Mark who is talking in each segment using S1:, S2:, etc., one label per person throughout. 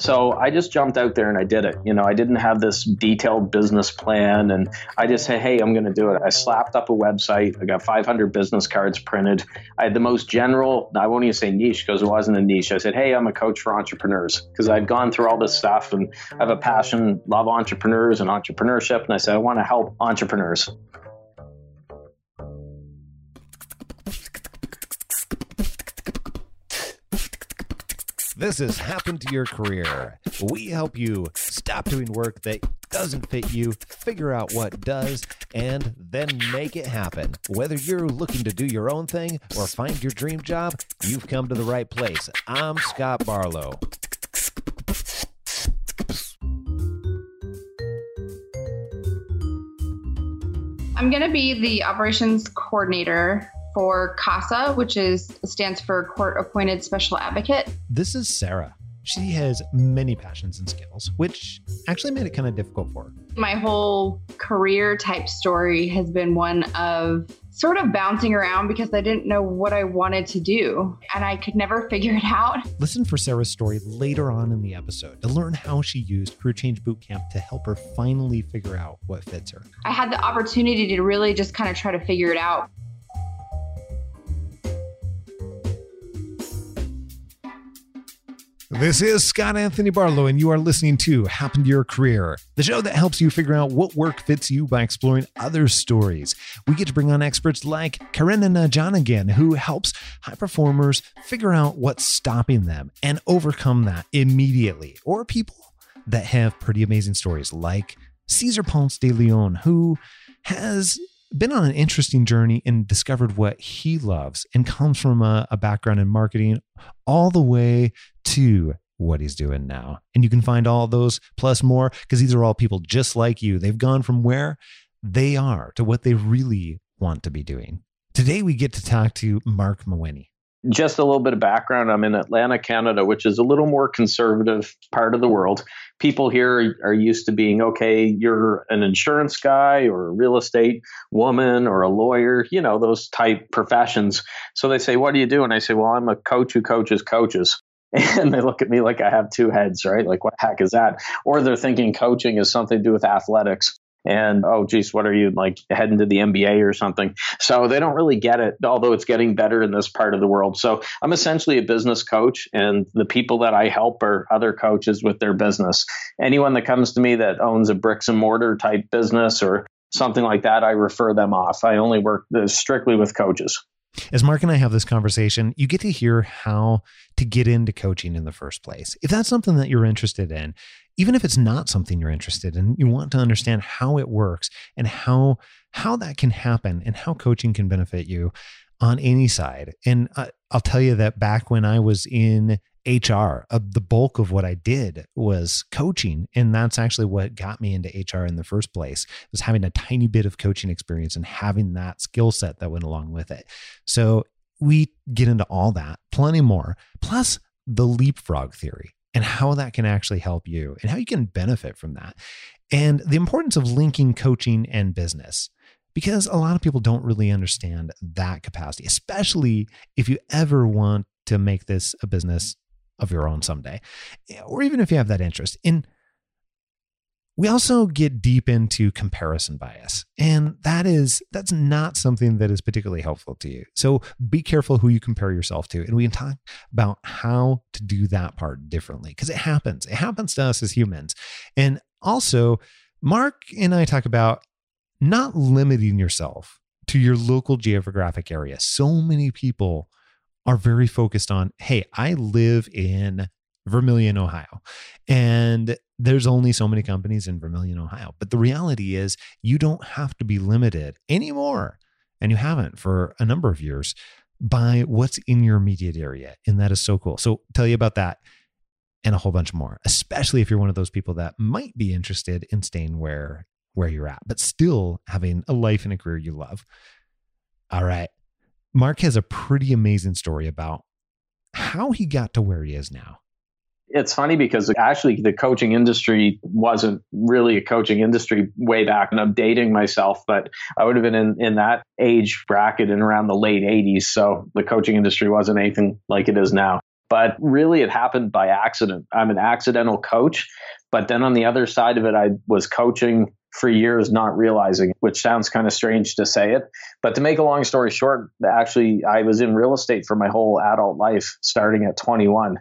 S1: So I just jumped out there and I did it. You know, I didn't have this detailed business plan and I just said, hey, I'm going to do it. I slapped up a website. I got 500 business cards printed. I had the most general, I won't even say niche because it wasn't a niche. I said, hey, I'm a coach for entrepreneurs because I'd gone through all this stuff and I have a passion, love entrepreneurs and entrepreneurship. And I said, I want to help entrepreneurs.
S2: This has happened to your career. We help you stop doing work that doesn't fit you, figure out what does, and then make it happen. Whether you're looking to do your own thing or find your dream job, you've come to the right place. I'm Scott Barlow.
S3: I'm going to be the operations coordinator for CASA, which is stands for Court Appointed Special Advocate.
S2: This is Sarah. She has many passions and skills, which actually made it kind of difficult for her.
S3: My whole career type story has been one of sort of bouncing around because I didn't know what I wanted to do and I could never figure it out.
S2: Listen for Sarah's story later on in the episode to learn how she used Career Change Bootcamp to help her finally figure out what fits her.
S3: I had the opportunity to really just kind of try to figure it out.
S2: This is Scott Anthony Barlow, and you are listening to Happen to Your Career, the show that helps you figure out what work fits you by exploring other stories. We get to bring on experts like Karenina Jonigan, who helps high performers figure out what's stopping them and overcome that immediately, or people that have pretty amazing stories like Cesar Ponce de Leon, who has been on an interesting journey and discovered what he loves and comes from a, a, background in marketing all the way to what he's doing now. And you can find all those plus more because these are all people just like you. They've gone from where they are to what they really want to be doing. Today, we get to talk to Mark Mawhinney
S1: just a little bit of background i'm in Atlantic Canada which is a little more conservative part of the world. People here are used to being okay you're an insurance guy or a real estate woman or a lawyer you know those type professions. So they say what do you do? And i say well i'm a coach who coaches coaches. And they look at me like i have two heads right? Like what the heck is that? Or they're thinking coaching is something to do with athletics and oh geez what are you like heading to the nba or something? So they don't really get it although it's getting better in this part of the world. So i'm essentially a business coach and the people that i help are other coaches with their business. Anyone that comes to me that owns a bricks and mortar type business or something like that i refer them off. I only work uh, strictly with coaches.
S2: As Mark and I have this conversation, you get to hear how to get into coaching in the first place. If that's something that you're interested in, even if it's not something you're interested in, you want to understand how it works and how how that can happen and how coaching can benefit you on any side. And I'll tell you that back when I was in HR. Uh, the bulk of what I did was coaching, and that's actually what got me into HR in the first place. Was having a tiny bit of coaching experience and having that skill set that went along with it. So we get into all that, plenty more, plus the leapfrog theory and how that can actually help you and how you can benefit from that, and the importance of linking coaching and business because a lot of people don't really understand that capacity, especially if you ever want to make this a business of your own someday, or even if you have that interest. In we also get deep into comparison bias, and that is that's not something that is particularly helpful to you. So be careful who you compare yourself to, and we can talk about how to do that part differently because it happens. It happens to us as humans, and also Mark and I talk about not limiting yourself to your local geographic area. So many people are very focused on hey, I live in Vermilion, Ohio, and there's only so many companies in Vermilion, Ohio. But the reality is, you don't have to be limited anymore, and you haven't for a number of years by what's in your immediate area. And that is so cool. So, tell you about that and a whole bunch more, especially if you're one of those people that might be interested in staying where where you're at, but still having a life and a career you love. All right. Mark has a pretty amazing story about how he got to where he is now.
S1: It's funny because actually the coaching industry wasn't really a coaching industry way back, and I'm dating myself, but I would have been in, in that age bracket in around the late 80s. So the coaching industry wasn't anything like it is now. But really, it happened by accident. I'm an accidental coach. But then on the other side of it, I was coaching for years, not realizing, which sounds kind of strange to say it. But to make a long story short, actually, I was in real estate for my whole adult life, starting at 21.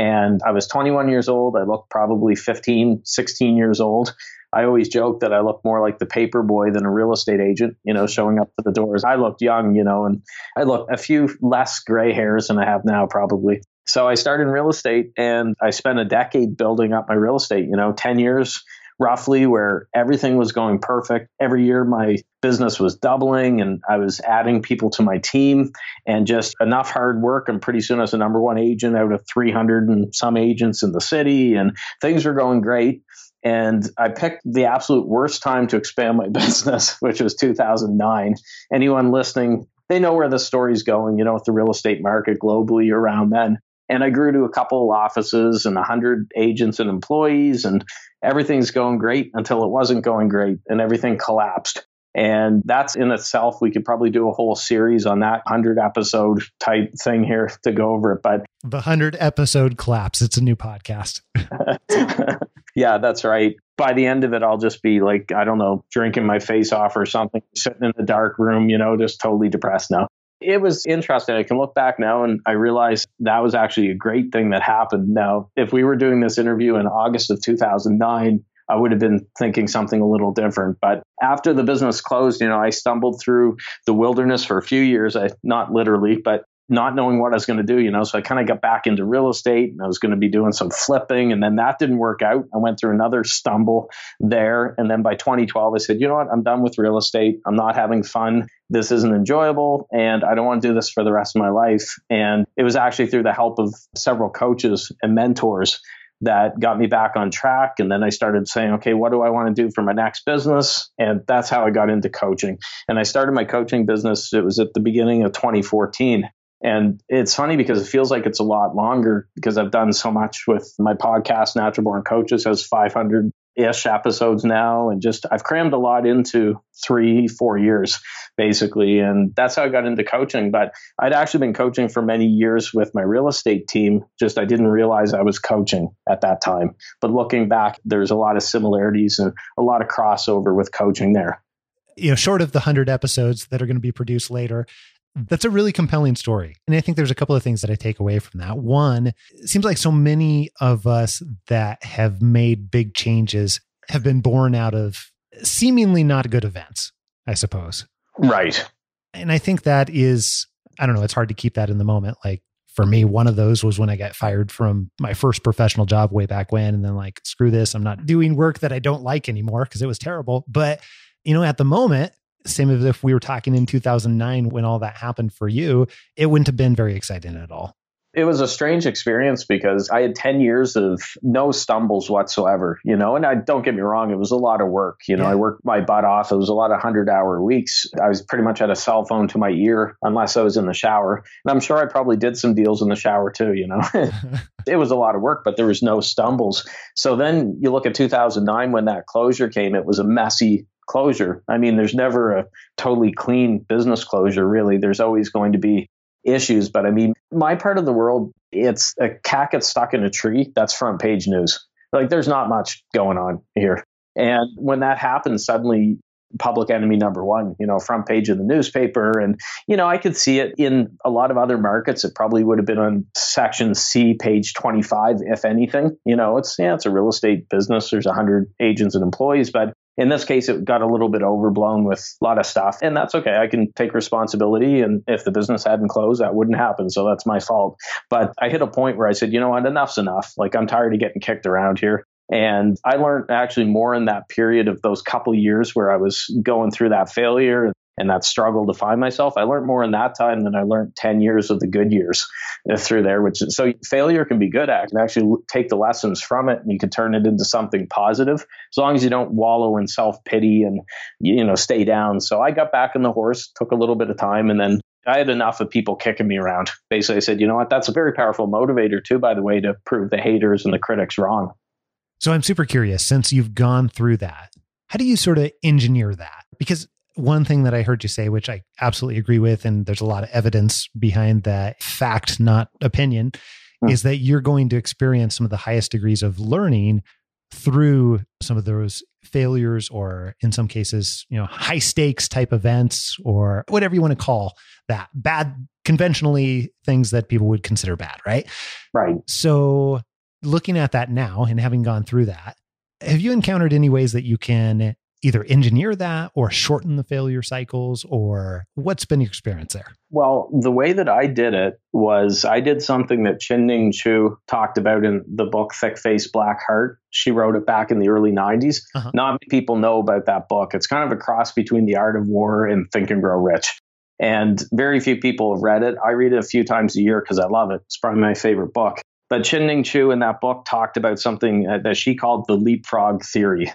S1: And I was 21 years old. I looked probably 15, 16 years old. I always joke that I look more like the paper boy than a real estate agent, you know, showing up to the doors. I looked young, you know, and I looked a few less gray hairs than I have now, probably. So I started in real estate and I spent a decade building up my real estate, you know, 10 years roughly where everything was going perfect. Every year my business was doubling and I was adding people to my team and just enough hard work. And pretty soon I was the number one agent out of 300 and some agents in the city and things were going great. And I picked the absolute worst time to expand my business, which was 2009. Anyone listening, they know where the story's going, you know, with the real estate market globally around then. And I grew to a couple of offices and 100 agents and employees, and everything's going great until it wasn't going great and everything collapsed. And that's in itself, we could probably do a whole series on that 100 episode type thing here to go over it. But
S2: the 100 episode collapse, it's a new podcast.
S1: yeah, that's right. By the end of it, I'll just be like, I don't know, drinking my face off or something, sitting in the dark room, you know, just totally depressed now. It was interesting. I can look back now and I realize that was actually a great thing that happened. Now, if we were doing this interview in August of 2009, I would have been thinking something a little different. But after the business closed, you know, I stumbled through the wilderness for a few years. I not literally, but not knowing what I was going to do, you know. So I kind of got back into real estate and I was going to be doing some flipping. And then that didn't work out. I went through another stumble there. And then by 2012, I said, you know what? I'm done with real estate. I'm not having fun. This isn't enjoyable. And I don't want to do this for the rest of my life. And it was actually through the help of several coaches and mentors that got me back on track. And then I started saying, okay, what do I want to do for my next business? And that's how I got into coaching. And I started my coaching business, it was at the beginning of 2014. And it's funny because it feels like it's a lot longer because I've done so much with my podcast, Natural Born Coaches, has 500 ish episodes now. And just I've crammed a lot into three, four years, basically. And that's how I got into coaching. But I'd actually been coaching for many years with my real estate team. Just I didn't realize I was coaching at that time. But looking back, there's a lot of similarities and a lot of crossover with coaching there
S2: you know, short of the 100 episodes that are going to be produced later, that's a really compelling story. And I think there's a couple of things that I take away from that. One, it seems like so many of us that have made big changes have been born out of seemingly not good events, I suppose.
S1: Right.
S2: And I think that is, I don't know, it's hard to keep that in the moment. Like for me, one of those was when I got fired from my first professional job way back when. And then, like, screw this, I'm not doing work that I don't like anymore because it was terrible. But, you know, at the moment, same as if we were talking in 2009 when all that happened for you, it wouldn't have been very exciting at all.
S1: It was a strange experience because I had 10 years of no stumbles whatsoever, you know, and I don't get me wrong, it was a lot of work. You know, yeah. I worked my butt off. It was a lot of 100 hour weeks. I was pretty much had a cell phone to my ear unless I was in the shower. And I'm sure I probably did some deals in the shower too, you know. it was a lot of work, but there was no stumbles. So then you look at 2009 when that closure came, it was a messy closure. I mean, there's never a totally clean business closure, really. There's always going to be issues. But I mean, my part of the world, it's a cat gets stuck in a tree. That's front page news. Like, there's not much going on here. And when that happens, suddenly public enemy number one, you know, front page of the newspaper. And, you know, I could see it in a lot of other markets. It probably would have been on section C, page 25, if anything. You know, it's, yeah, it's a real estate business. There's 100 agents and employees, but in this case, it got a little bit overblown with a lot of stuff, and that's okay. I can take responsibility. And if the business hadn't closed, that wouldn't happen. So that's my fault. But I hit a point where I said, you know what, enough's enough. Like I'm tired of getting kicked around here. And I learned actually more in that period of those couple years where I was going through that failure and that struggle to find myself. I learned more in that time than I learned 10 years of the good years uh, through there, which is, so failure can be good at and actually take the lessons from it and you can turn it into something positive as long as you don't wallow in self pity and, you know, stay down. So I got back on the horse, took a little bit of time and then I had enough of people kicking me around. Basically, I said, you know what? That's a very powerful motivator, too, by the way, to prove the haters and the critics wrong.
S2: So I'm super curious since you've gone through that, how do you sort of engineer that? Because one thing that I heard you say, which I absolutely agree with, and there's a lot of evidence behind that fact, not opinion, mm. is that you're going to experience some of the highest degrees of learning through some of those failures or in some cases you know high stakes type events or whatever you want to call that bad conventionally things that people would consider bad right
S1: right
S2: so looking at that now and having gone through that have you encountered any ways that you can either engineer that or shorten the failure cycles or what's been your experience there?
S1: Well the way that i did it was i did something that chin-ning chu talked about in the book thick face black heart. She wrote it back in the early 90s uh-huh. not many people know about that book. It's kind of a cross between the art of war and think and grow rich. And very few people have read it. I read it a few times a year because i love it. It's probably my favorite book. But Chin-Ning Chu in that book talked about something that she called the leapfrog theory.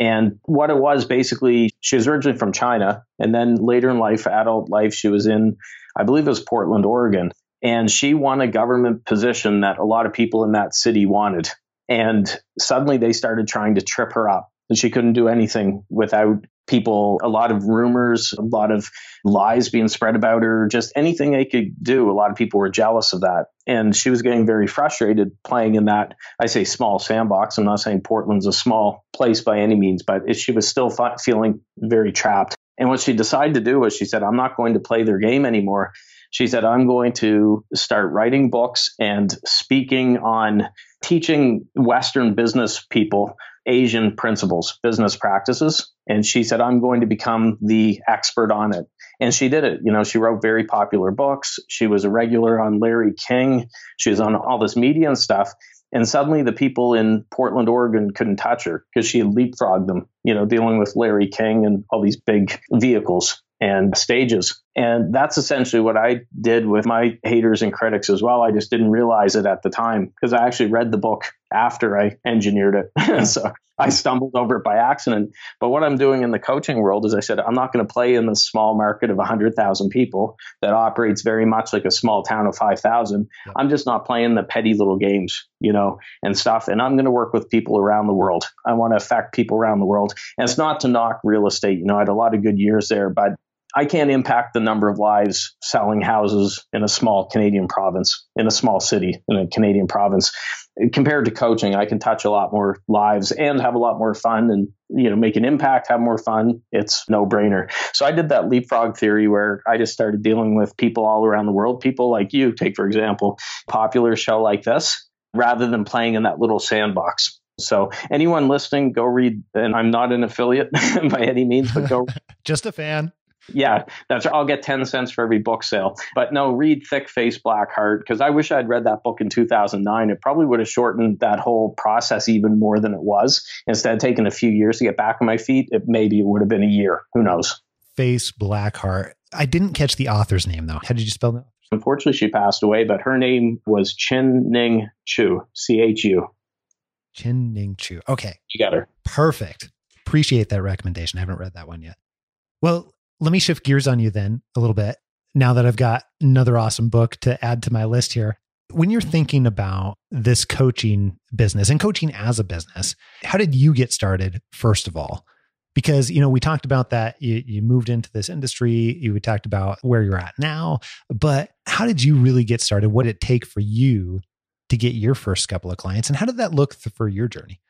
S1: And what it was basically, she was originally from China. And then later in life, adult life, she was in, I believe it was Portland, Oregon. And she won a government position that a lot of people in that city wanted. And suddenly they started trying to trip her up. And she couldn't do anything without people, a lot of rumors, a lot of lies being spread about her, just anything they could do. A lot of people were jealous of that. And she was getting very frustrated playing in that, I say small sandbox. I'm not saying Portland's a small place by any means, but she was still feeling very trapped. And what she decided to do was she said, I'm not going to play their game anymore. She said, I'm going to start writing books and speaking on teaching Western business people Asian principles, business practices. And she said, I'm going to become the expert on it. And she did it. You know, she wrote very popular books. She was a regular on Larry King. She was on all this media and stuff. And suddenly the people in Portland, Oregon couldn't touch her because she had leapfrogged them, you know, dealing with Larry King and all these big vehicles and stages. And that's essentially what I did with my haters and critics as well. I just didn't realize it at the time because I actually read the book after I engineered it. so I stumbled over it by accident. But what I'm doing in the coaching world is I said, I'm not going to play in the small market of 100,000 people that operates very much like a small town of 5,000. Yeah. I'm just not playing the petty little games, you know, and stuff. And I'm going to work with people around the world. I want to affect people around the world. And it's not to knock real estate. You know, I had a lot of good years there, but I can't impact the number of lives selling houses in a small Canadian province, in a small city, in a Canadian province. Compared to coaching, I can touch a lot more lives and have a lot more fun and you know make an impact, have more fun. It's no brainer. So I did that leapfrog theory where I just started dealing with people all around the world, people like you. Take for example, popular show like this, rather than playing in that little sandbox. So anyone listening, go read. And I'm not an affiliate by any means, but go.
S2: Just a fan
S1: yeah, that's I'll get 10 cents for every book sale. But no, read Thick Face Black Heart because I wish I'd read that book in 2009. It probably would have shortened that whole process even more than it was. Instead of taking a few years to get back on my feet, it maybe it would have been a year. Who knows?
S2: Face Black Heart. I didn't catch the author's name though. How did you spell that?
S1: Unfortunately, she passed away, but her name was Chin-Ning Chu, C H U.
S2: Chin-Ning Chu. Okay.
S1: You got her.
S2: Perfect. Appreciate that recommendation. I haven't read that one yet. Well, let me shift gears on you then a little bit now that I've got another awesome book to add to my list here. When you're thinking about this coaching business and coaching as a business, how did you get started, first of all? Because, you know, we talked about that you, you moved into this industry, you we talked about where you're at now, but how did you really get started? What did it take for you to get your first couple of clients? And how did that look for your journey?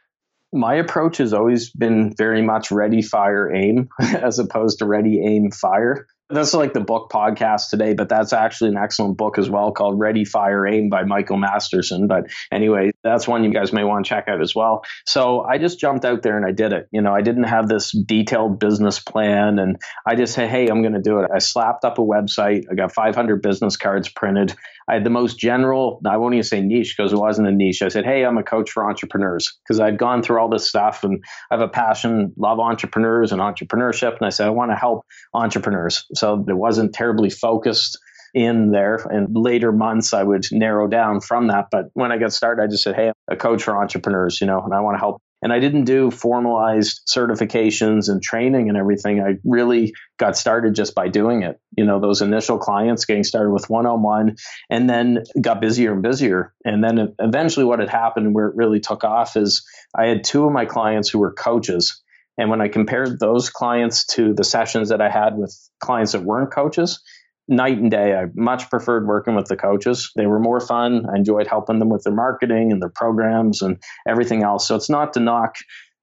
S1: My approach has always been very much ready, fire, aim, as opposed to ready, aim, fire. That's like the book podcast today, but that's actually an excellent book as well called Ready, Fire, Aim by Michael Masterson. But anyway, that's one you guys may want to check out as well. So I just jumped out there and I did it. You know, I didn't have this detailed business plan and I just said, hey, I'm going to do it. I slapped up a website. I got 500 business cards printed. I had the most general, I won't even say niche because it wasn't a niche. I said, hey, I'm a coach for entrepreneurs because I'd gone through all this stuff and I have a passion, love entrepreneurs and entrepreneurship. And I said, I want to help entrepreneurs. So it wasn't terribly focused in there. And later months, I would narrow down from that. But when I got started, I just said, hey, I'm a coach for entrepreneurs, you know, and I want to help and I didn't do formalized certifications and training and everything. I really got started just by doing it. You know, those initial clients getting started with one on one and then got busier and busier. And then eventually, what had happened where it really took off is I had two of my clients who were coaches. And when I compared those clients to the sessions that I had with clients that weren't coaches, night and day. I much preferred working with the coaches. They were more fun. I enjoyed helping them with their marketing and their programs and everything else. So it's not to knock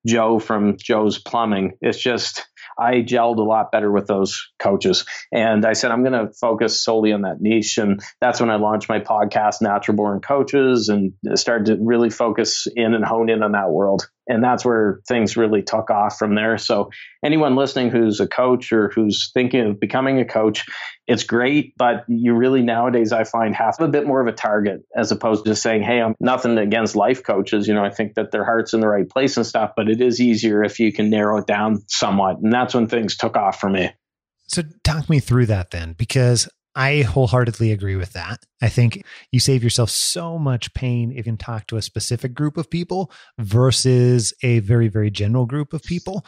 S1: Joe from Joe's Plumbing. It's just I gelled a lot better with those coaches. And I said, I'm going to focus solely on that niche. And that's when I launched my podcast, Natural Born Coaches, and started to really focus in and hone in on that world and that's where things really took off from there. So anyone listening who's a coach or who's thinking of becoming a coach, it's great, but you really nowadays I find have a bit more of a target as opposed to saying, "Hey, I'm nothing against life coaches." You know, I think that their heart's in the right place and stuff, but it is easier if you can narrow it down somewhat, and that's when things took off for me.
S2: So talk me through that then, because I wholeheartedly agree with that. I think you save yourself so much pain if you can talk to a specific group of people versus a very, very general group of people.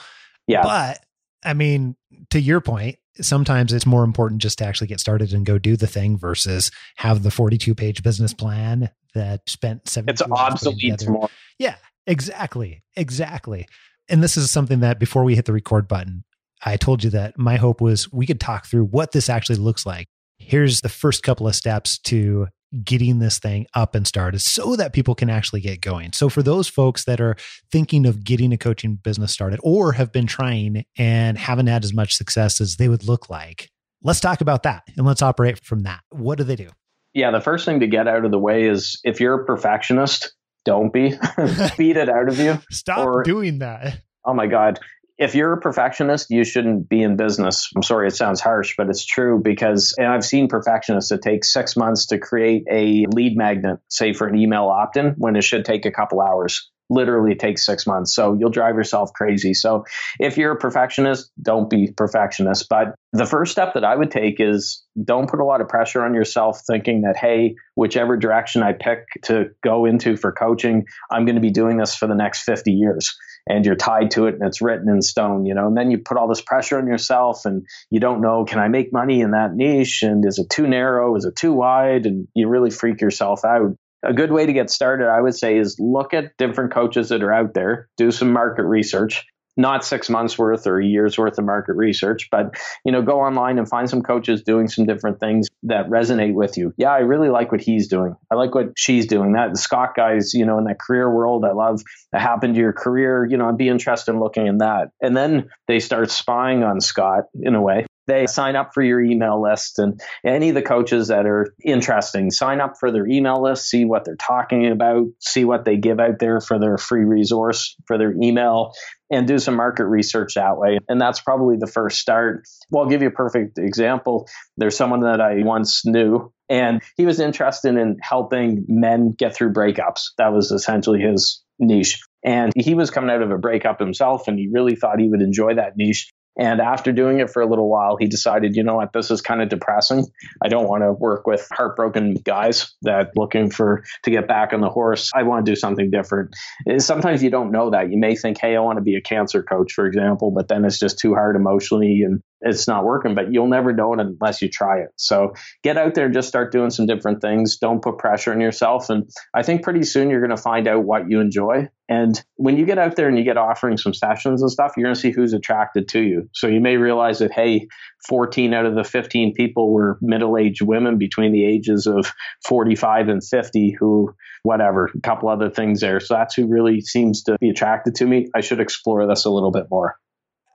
S1: Yeah.
S2: But I mean, to your point, sometimes it's more important just to actually get started and go do the thing versus have the 42 page business plan that spent seven.
S1: It's obsolete tomorrow.
S2: Yeah, exactly. Exactly. And this is something that before we hit the record button, I told you that my hope was we could talk through what this actually looks like here's the first couple of steps to getting this thing up and started so that people can actually get going. So, for those folks that are thinking of getting a coaching business started or have been trying and haven't had as much success as they would look like, let's talk about that and let's operate from that. What do they do?
S1: Yeah, the first thing to get out of the way is if you're a perfectionist, don't be. Beat it out of you.
S2: Stop or, doing that.
S1: Oh my God if you're a perfectionist, you shouldn't be in business. I'm sorry, it sounds harsh, but it's true because, and I've seen perfectionists that take six months to create a lead magnet, say for an email opt in, when it should take a couple hours. Literally takes six months. So you'll drive yourself crazy. So if you're a perfectionist, don't be perfectionist. But the first step that I would take is don't put a lot of pressure on yourself thinking that, hey, whichever direction I pick to go into for coaching, I'm going to be doing this for the next 50 years and you're tied to it and it's written in stone, you know, and then you put all this pressure on yourself and you don't know, can I make money in that niche? And is it too narrow? Is it too wide? And you really freak yourself out. A good way to get started, I would say, is look at different coaches that are out there, do some market research, not six months worth or a year's worth of market research, but you know, go online and find some coaches doing some different things that resonate with you. Yeah, I really like what he's doing. I like what she's doing. That the Scott guys, you know, in that career world, I love that happened to your career. You know, I'd be interested in looking in that. And then they start spying on Scott in a way they sign up for your email list and any of the coaches that are interesting sign up for their email list see what they're talking about see what they give out there for their free resource for their email and do some market research that way. And that's probably the first start. Well, I'll give you a perfect example. There's someone that I once knew, and he was interested in helping men get through breakups. That was essentially his niche. And he was coming out of a breakup himself, and he really thought he would enjoy that niche. And after doing it for a little while, he decided, you know what, this is kind of depressing. I don't want to work with heartbroken guys that looking for to get back on the horse. I want to do something different. Sometimes you don't know that. You may think, hey, I want to be a cancer coach, for example, but then it's just too hard emotionally and it's not working, but you'll never know it unless you try it. So get out there and just start doing some different things. Don't put pressure on yourself. And I think pretty soon you're going to find out what you enjoy. And when you get out there and you get offering some sessions and stuff, you're going to see who's attracted to you. So you may realize that, hey, 14 out of the 15 people were middle aged women between the ages of 45 and 50 who, whatever, a couple other things there. So that's who really seems to be attracted to me. I should explore this a little bit more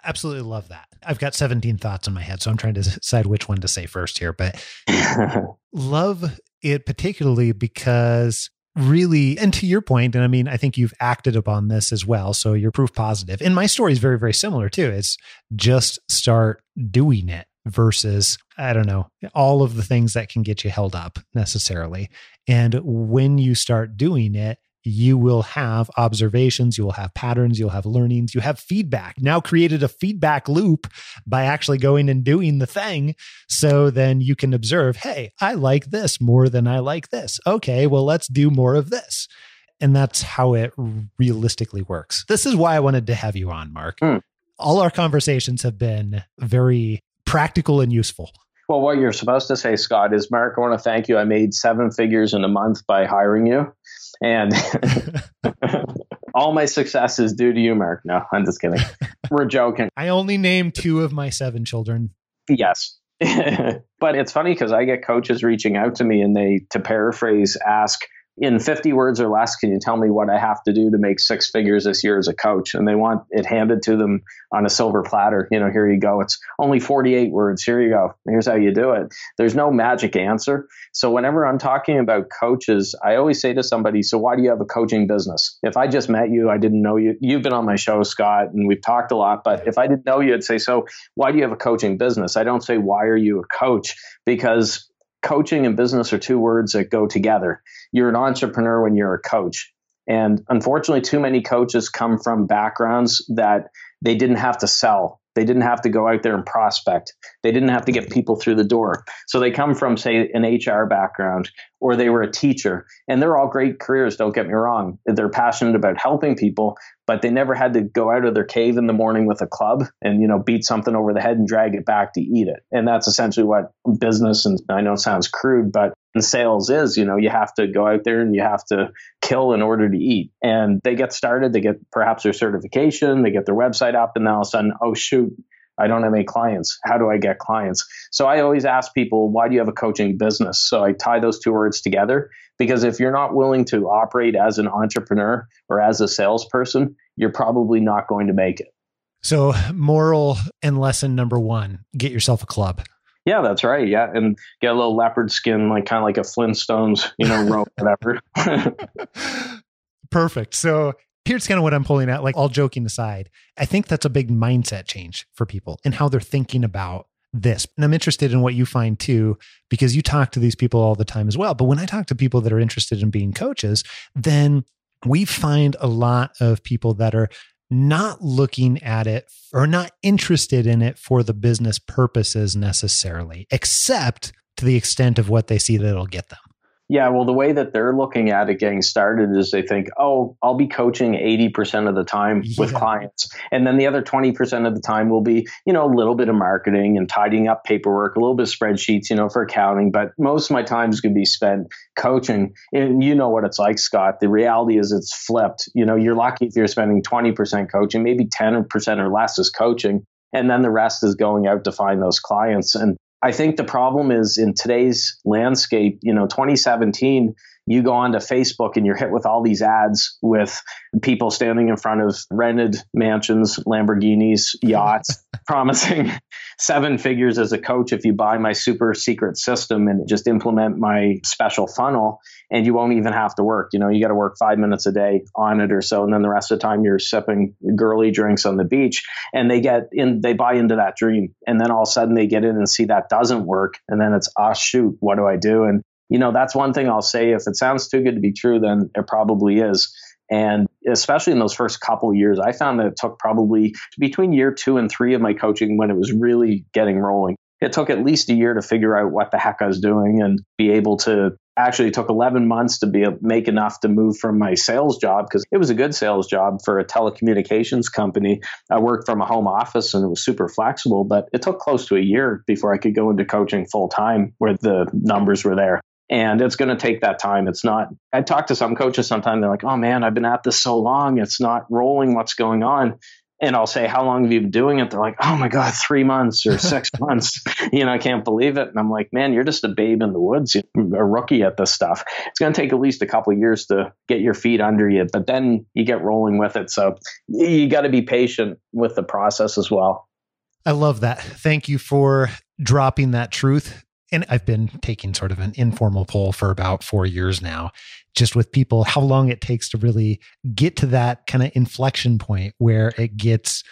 S2: absolutely love that. I've got 17 thoughts in my head, so I'm trying to decide which one to say first here, but love it particularly because really and to your point and i mean i think you've acted upon this as well so you're proof positive. and my story is very very similar too it's just start doing it versus i don't know all of the things that can get you held up necessarily and when you start doing it you will have observations, you will have patterns, you'll have learnings, you have feedback. Now created a feedback loop by actually going and doing the thing. So then you can observe, hey, I like this more than I like this. Okay, well, let's do more of this. And that's how it realistically works. This is why I wanted to have you on, Mark. Hmm. All our conversations have been very practical and useful.
S1: Well, what you're supposed to say, Scott, is Mark, I want to thank you. I made seven figures in a month by hiring you. And all my success is due to you, Mark. No, I'm just kidding. We're joking.
S2: I only named two of my seven children.
S1: Yes. but it's funny because I get coaches reaching out to me and they, to paraphrase, ask, in 50 words or less, can you tell me what I have to do to make six figures this year as a coach? And they want it handed to them on a silver platter. You know, here you go. It's only 48 words. Here you go. Here's how you do it. There's no magic answer. So whenever I'm talking about coaches, I always say to somebody, so why do you have a coaching business? If I just met you, I didn't know you. You've been on my show, Scott, and we've talked a lot. But if I didn't know you, I'd say, so why do you have a coaching business? I don't say, why are you a coach? Because coaching and business are two words that go together. You're an entrepreneur when you're a coach. And unfortunately, too many coaches come from backgrounds that they didn't have to sell. They didn't have to go out there and prospect. They didn't have to get people through the door. So they come from, say, an HR background or they were a teacher. And they're all great careers, don't get me wrong. They're passionate about helping people, but they never had to go out of their cave in the morning with a club and, you know, beat something over the head and drag it back to eat it. And that's essentially what business, and I know it sounds crude, but in sales is, you know, you have to go out there and you have to kill in order to eat. And they get started, they get perhaps their certification, they get their website up, and then all of a sudden, oh, shoot, I don't have any clients. How do I get clients? So I always ask people, why do you have a coaching business? So I tie those two words together because if you're not willing to operate as an entrepreneur or as a salesperson, you're probably not going to make it.
S2: So, moral and lesson number one get yourself a club.
S1: Yeah, that's right. Yeah, and get a little leopard skin, like kind of like a Flintstones, you know, rope, whatever.
S2: Perfect. So here's kind of what I'm pulling out. Like all joking aside, I think that's a big mindset change for people and how they're thinking about this. And I'm interested in what you find too, because you talk to these people all the time as well. But when I talk to people that are interested in being coaches, then we find a lot of people that are not looking at it or not interested in it for the business purposes necessarily, except to the extent of what they see that it'll get them.
S1: Yeah, well, the way that they're looking at it getting started is they think, oh, I'll be coaching 80% of the time yeah. with clients. And then the other 20% of the time will be, you know, a little bit of marketing and tidying up paperwork, a little bit of spreadsheets, you know, for accounting. But most of my time is going to be spent coaching. And you know what it's like, Scott. The reality is it's flipped. You know, you're lucky if you're spending 20% coaching, maybe 10% or less is coaching and then the rest is going out to find those clients and I think the problem is in today's landscape, you know, 2017, you go onto Facebook and you're hit with all these ads with people standing in front of rented mansions, Lamborghinis, yachts, promising seven figures as a coach if you buy my super secret system and just implement my special funnel and you won't even have to work. You know, you got to work five minutes a day on it or so. And then the rest of the time you're sipping girly drinks on the beach and they get in, they buy into that dream. And then all of a sudden they get in and see that doesn't work. And then it's, oh, shoot, what do I do? And you know, that's one thing I'll say. If it sounds too good to be true, then it probably is. And especially in those first couple years, I found that it took probably between year two and three of my coaching when it was really getting rolling. It took at least a year to figure out what the heck I was doing and be able to actually took 11 months to be make enough to move from my sales job because it was a good sales job for a telecommunications company. I worked from a home office and it was super flexible, but it took close to a year before I could go into coaching full time where the numbers were there and it's going to take that time. It's not, I talk to some coaches sometimes, they're like, oh man, I've been at this so long, it's not rolling. What's going on? And I'll say, how long have you been doing it? They're like, oh my God, three months or six months. You know, I can't believe it. And I'm like, man, you're just a babe in the woods, you're a rookie at this stuff. It's going to take at least a couple years to get your feet under you, but then you get rolling with it. So you got to be patient with the process as well.
S2: I love that. Thank you for dropping that truth and I've been taking sort of an informal poll for about four years now, just with people, how long it takes to really get to that kind of inflection point where it gets,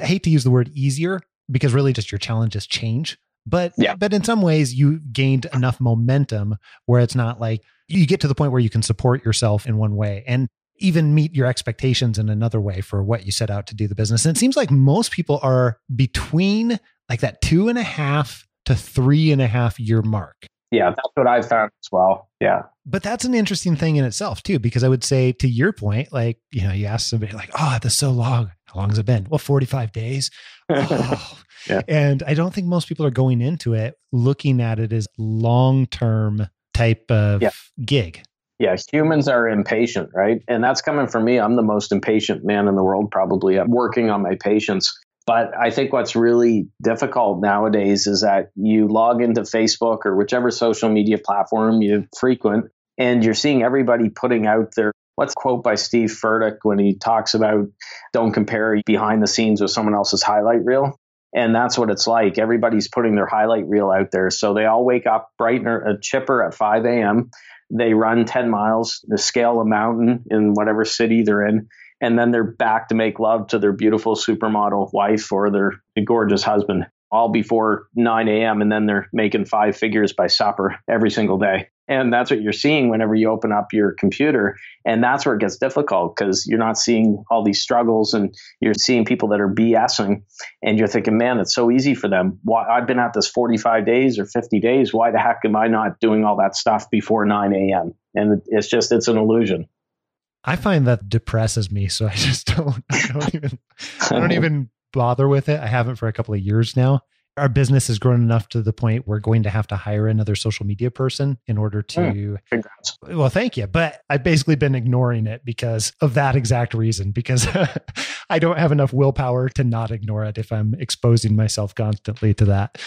S2: I hate to use the word easier because really just your challenges change. But yeah. but in some ways you gained enough momentum where it's not like you get to the point where you can support yourself in one way and even meet your expectations in another way for what you set out to do the business. And it seems like most people are between like that two and a half to three and a half year mark.
S1: Yeah, that's what I've found as well. Yeah.
S2: But that's an interesting thing in itself, too, because I would say to your point, like, you know, you ask somebody, like, oh, that's so long. How long has it been? Well, 45 days. Oh. yeah. And I don't think most people are going into it looking at it as long term type of yeah. gig.
S1: Yeah, humans are impatient, right? And that's coming from me. I'm the most impatient man in the world, probably. I'm working on my patience But I think what's really difficult nowadays is that you log into Facebook or whichever social media platform you frequent, and you're seeing everybody putting out their what's quote by Steve Furtick when he talks about don't compare behind the scenes with someone else's highlight reel. And that's what it's like. Everybody's putting their highlight reel out there. So they all wake up bright and uh, chipper at 5 a.m. They run 10 miles, they scale a mountain in whatever city they're in, and then they're back to make love to their beautiful supermodel wife or their gorgeous husband all before 9 a.m. and then they're making five figures by supper every single day. And that's what you're seeing whenever you open up your computer. And that's where it gets difficult because you're not seeing all these struggles and you're seeing people that are BSing and you're thinking, man, it's so easy for them. Why I've been at this 45 days or 50 days. Why the heck am I not doing all that stuff before 9 a.m.? And it's just, it's an illusion.
S2: I find that depresses me. So I just don't, I don't even, I don't even bother with it. I haven't for a couple of years now. Our business has grown enough to the point we're going to have to hire another social media person in order to. Mm,
S1: congrats.
S2: Well, thank you. But I've basically been ignoring it because of that exact reason, because I don't have enough willpower to not ignore it if I'm exposing myself constantly to that.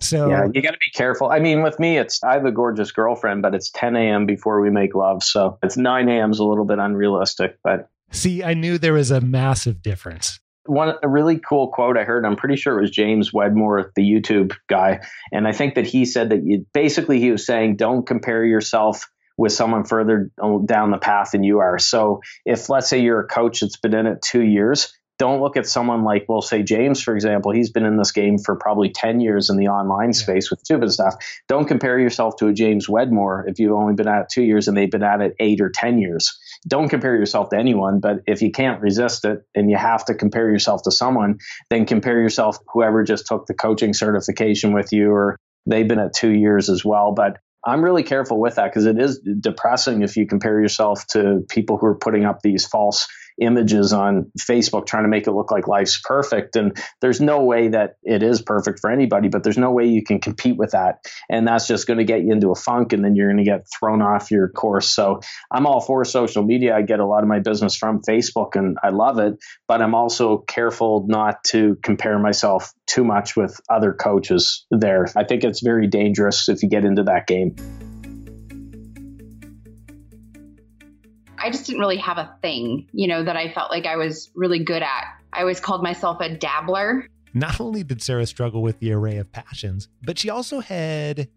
S2: So
S1: yeah, you got to be careful. I mean, with me, it's I have a gorgeous girlfriend, but it's 10 a.m. before we make love, so it's 9 a.m. is a little bit unrealistic. But
S2: see, I knew there was a massive difference.
S1: One a really cool quote I heard. I'm pretty sure it was James Wedmore, the YouTube guy, and I think that he said that you basically he was saying don't compare yourself with someone further uh, down the path than you are. So if let's say you're a coach that's been in it two years, don't look at someone like, well, say James, for example. He's been in this game for probably 10 years in the online yeah. space with stupid stuff. Don't compare yourself to a James Wedmore if you've only been at it two years and they've been at it eight or 10 years. Don't compare yourself to anyone, but if you can't resist it and you have to compare yourself to someone, then compare yourself whoever just took the coaching certification with you or they've been at two years as well. But I'm really careful with that because it is depressing if you compare yourself to people who are putting up these false images on Facebook trying to make it look like life's perfect. And there's no way that it is perfect for anybody, but there's no way you can compete with that. And that's just going to get you into a funk and then you're going to get thrown off your course. So I'm all for social media. I get a lot of my business from Facebook and I love it, but I'm also careful not to compare myself too much with other coaches there. I think it's very dangerous if you get into that game.
S3: I just didn't really have a thing, you know, that I felt like I was really good at. I always called myself a dabbler.
S2: Not only did Sarah struggle with the array of passions, but she also had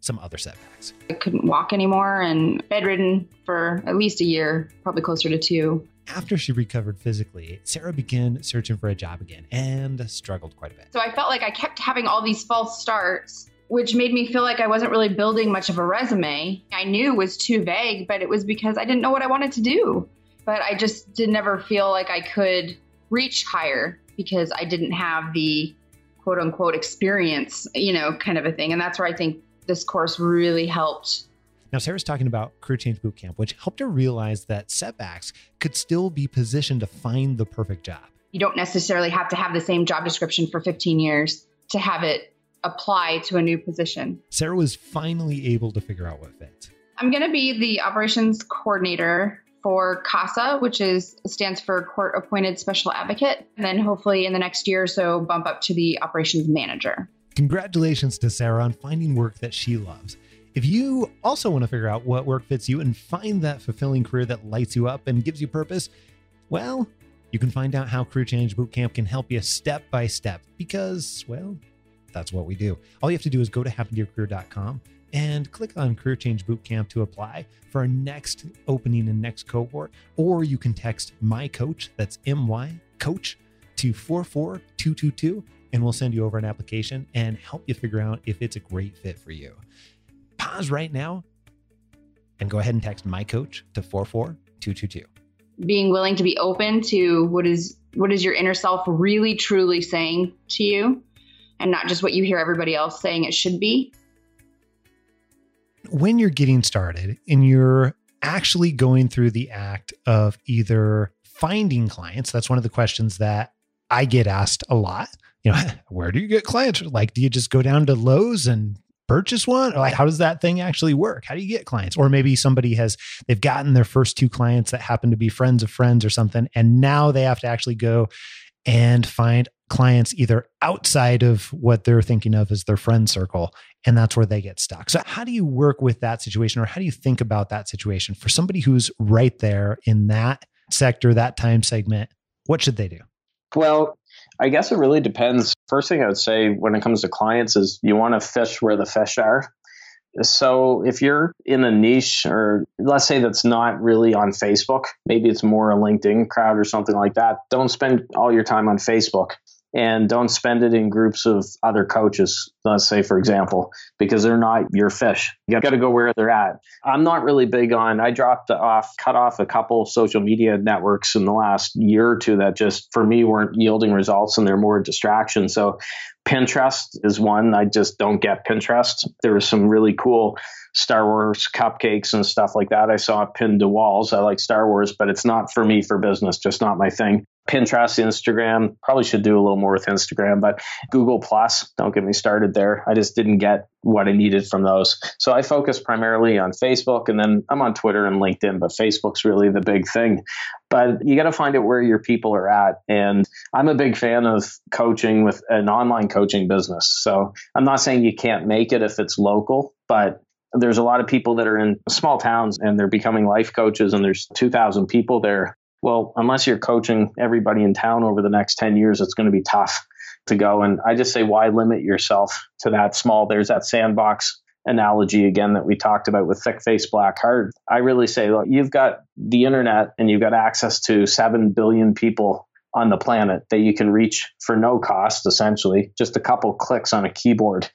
S2: some other setbacks.
S3: I couldn't walk anymore and bedridden for at least a year, probably closer to two.
S2: After she recovered physically, Sarah began searching for a job again and struggled quite a bit.
S3: So I felt like I kept having all these false starts which made me feel like I wasn't really building much of a resume. I knew was too vague, but it was because I didn't know what I wanted to do. But I just did never feel like I could reach higher because I didn't have the quote unquote experience, you know, kind of a thing. And that's where I think this course really helped.
S2: Now, Sarah's talking about Career Change Bootcamp, which helped her realize that setbacks could still be positioned to find the perfect job.
S3: You don't necessarily have to have the same job description for 15 years to have it apply to a new position.
S2: Sarah was finally able to figure out what fit.
S3: I'm going to be the operations coordinator for CASA, which is stands for Court Appointed Special Advocate, and then hopefully in the next year or so bump up to the operations manager.
S2: Congratulations to Sarah on finding work that she loves. If you also want to figure out what work fits you and find that fulfilling career that lights you up and gives you purpose, well, you can find out how Career Change Bootcamp can help you step by step because, well, that's what we do. All you have to do is go to happentoyourcareer.com and click on Career Change Bootcamp to apply for our next opening and next cohort. Or you can text my coach, that's M Y coach, to 44222, and we'll send you over an application and help you figure out if it's a great fit for you. Pause right now and go ahead and text my coach to 44222.
S3: Being willing to be open to what is what is your inner self really truly saying to you and not just what you hear everybody else saying it should be.
S2: When you're getting started and you're actually going through the act of either finding clients, that's one of the questions that I get asked a lot. You know, where do you get clients? Like, do you just go down to Lowe's and purchase one? Or like, how does that thing actually work? How do you get clients? Or maybe somebody has, they've gotten their first two clients that happen to be friends of friends or something. And now they have to actually go and find clients either outside of what they're thinking of as their friend circle and that's where they get stuck. So how do you work with that situation or how do you think about that situation for somebody who's right there in that sector, that time segment? What should they do?
S1: Well, I guess it really depends. First thing I would say when it comes to clients is you want to fish where the fish are. So if you're in a niche or let's say that's not really on Facebook, maybe it's more a LinkedIn crowd or something like that, don't spend all your time on Facebook and don't spend it in groups of other coaches, let's say, for example, because they're not your fish. You got to go where they're at. I'm not really big on, I dropped off, cut off a couple social media networks in the last year or two that just for me weren't yielding results and they're more distraction. So Pinterest is one. I just don't get Pinterest. There was some really cool Star Wars cupcakes and stuff like that. I saw pinned to walls. I like Star Wars, but it's not for me for business, just not my thing. Pinterest, Instagram, probably should do a little more with Instagram, but Google Plus, don't get me started there. I just didn't get what I needed from those. So I focus primarily on Facebook and then I'm on Twitter and LinkedIn, but Facebook's really the big thing. But you got to find it where your people are at. And I'm a big fan of coaching with an online coaching business. So I'm not saying you can't make it if it's local, but there's a lot of people that are in small towns and they're becoming life coaches and there's 2000 people there well unless you're coaching everybody in town over the next 10 years it's going to be tough to go. And i just say why limit yourself to that small there's that sandbox analogy again that we talked about with thick face black heart. I really say look you've got the internet and you've got access to 7 billion people on the planet that you can reach for no cost essentially just a couple clicks on a keyboard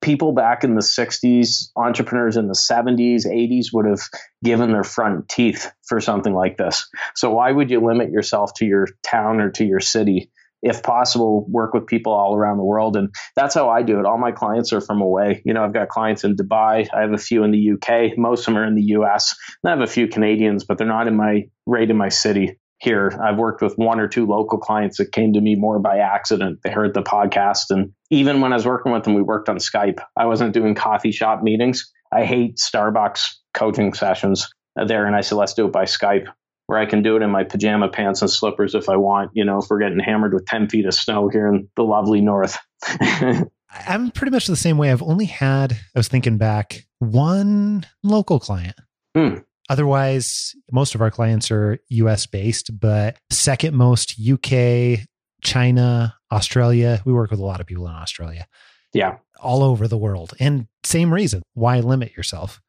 S1: people back in the 60s, entrepreneurs in the 70s, 80s would have given their front teeth for something like this. So why would you limit yourself to your town or to your city? If possible, work with people all around the world. And that's how I do it. All my clients are from away. You know, I've got clients in Dubai. I have a few in the UK. Most of them are in the US. I have a few Canadians, but they're not in my right in my city here. I've worked with one or two local clients that came to me more by accident. They heard the podcast. And even when I was working with them, we worked on Skype. I wasn't doing coffee shop meetings. I hate Starbucks coaching sessions there. And I said, let's do it by Skype, where I can do it in my pajama pants and slippers if I want, you know, if we're getting hammered with 10 feet of snow here in the lovely north.
S2: I'm pretty much the same way. I've only had, I was thinking back, one local client. Hmm. Otherwise, most of our clients are US based, but second most UK, China, Australia. We work with a lot of people in Australia.
S1: Yeah.
S2: All over the world. And same reason. Why limit yourself?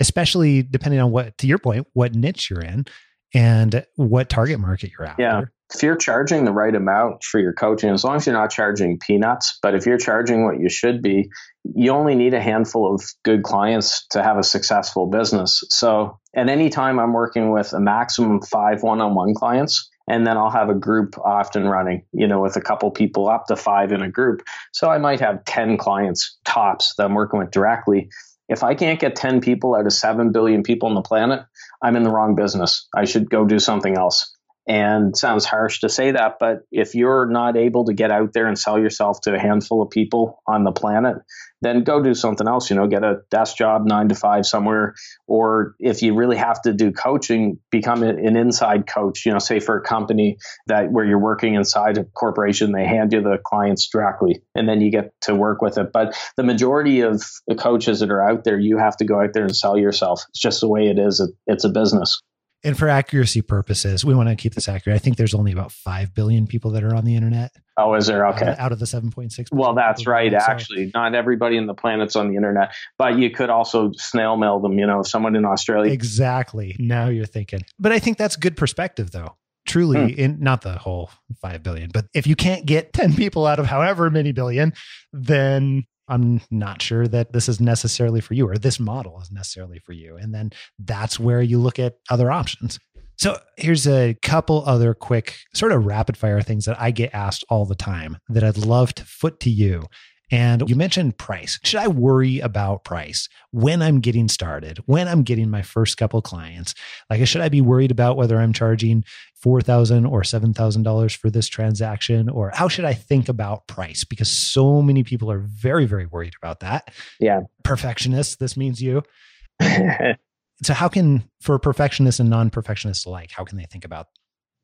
S2: Especially depending on what, to your point, what niche you're in and what target market you're after.
S1: Yeah if you're charging the right amount for your coaching, as long as you're not charging peanuts, but if you're charging what you should be, you only need a handful of good clients to have a successful business. So at any time, I'm working with a maximum five one on one clients. And then I'll have a group often running, you know, with a couple people up to five in a group. So I might have 10 clients tops that I'm working with directly. If I can't get 10 people out of 7 billion people on the planet, I'm in the wrong business. I should go do something else. And sounds harsh to say that, but if you're not able to get out there and sell yourself to a handful of people on the planet, then go do something else, you know, get a desk job nine to five somewhere. Or if you really have to do coaching, become an inside coach, you know, say for a company that where you're working inside a corporation, they hand you the clients directly and then you get to work with it. But the majority of the coaches that are out there, you have to go out there and sell yourself. It's just the way it is. It's a business.
S2: And for accuracy purposes, we want to keep this accurate. I think there's only about 5 billion people that are on the internet.
S1: Oh, is there? Okay.
S2: Out, out of the 7.6.
S1: Well, that's right. Actually, not everybody in the planet's on the internet, but you could also snail mail them, you know, someone in Australia.
S2: Exactly. Now you're thinking. But I think that's good perspective, though. Truly, hmm. in not the whole 5 billion, but if you can't get 10 people out of however many billion, then I'm not sure that this is necessarily for you or this model is necessarily for you. And then that's where you look at other options. So here's a couple other quick sort of rapid fire things that I get asked all the time that I'd love to foot to you. And you mentioned price. Should I worry about price when I'm getting started, when I'm getting my first couple clients? Like, should I be worried about whether I'm charging 4,000 or $7,000 for this transaction? Or how should I think about price? Because so many people are very, very worried about that.
S1: Yeah.
S2: Perfectionists, this means you. so, how can, for perfectionists and non perfectionists alike, how can they think about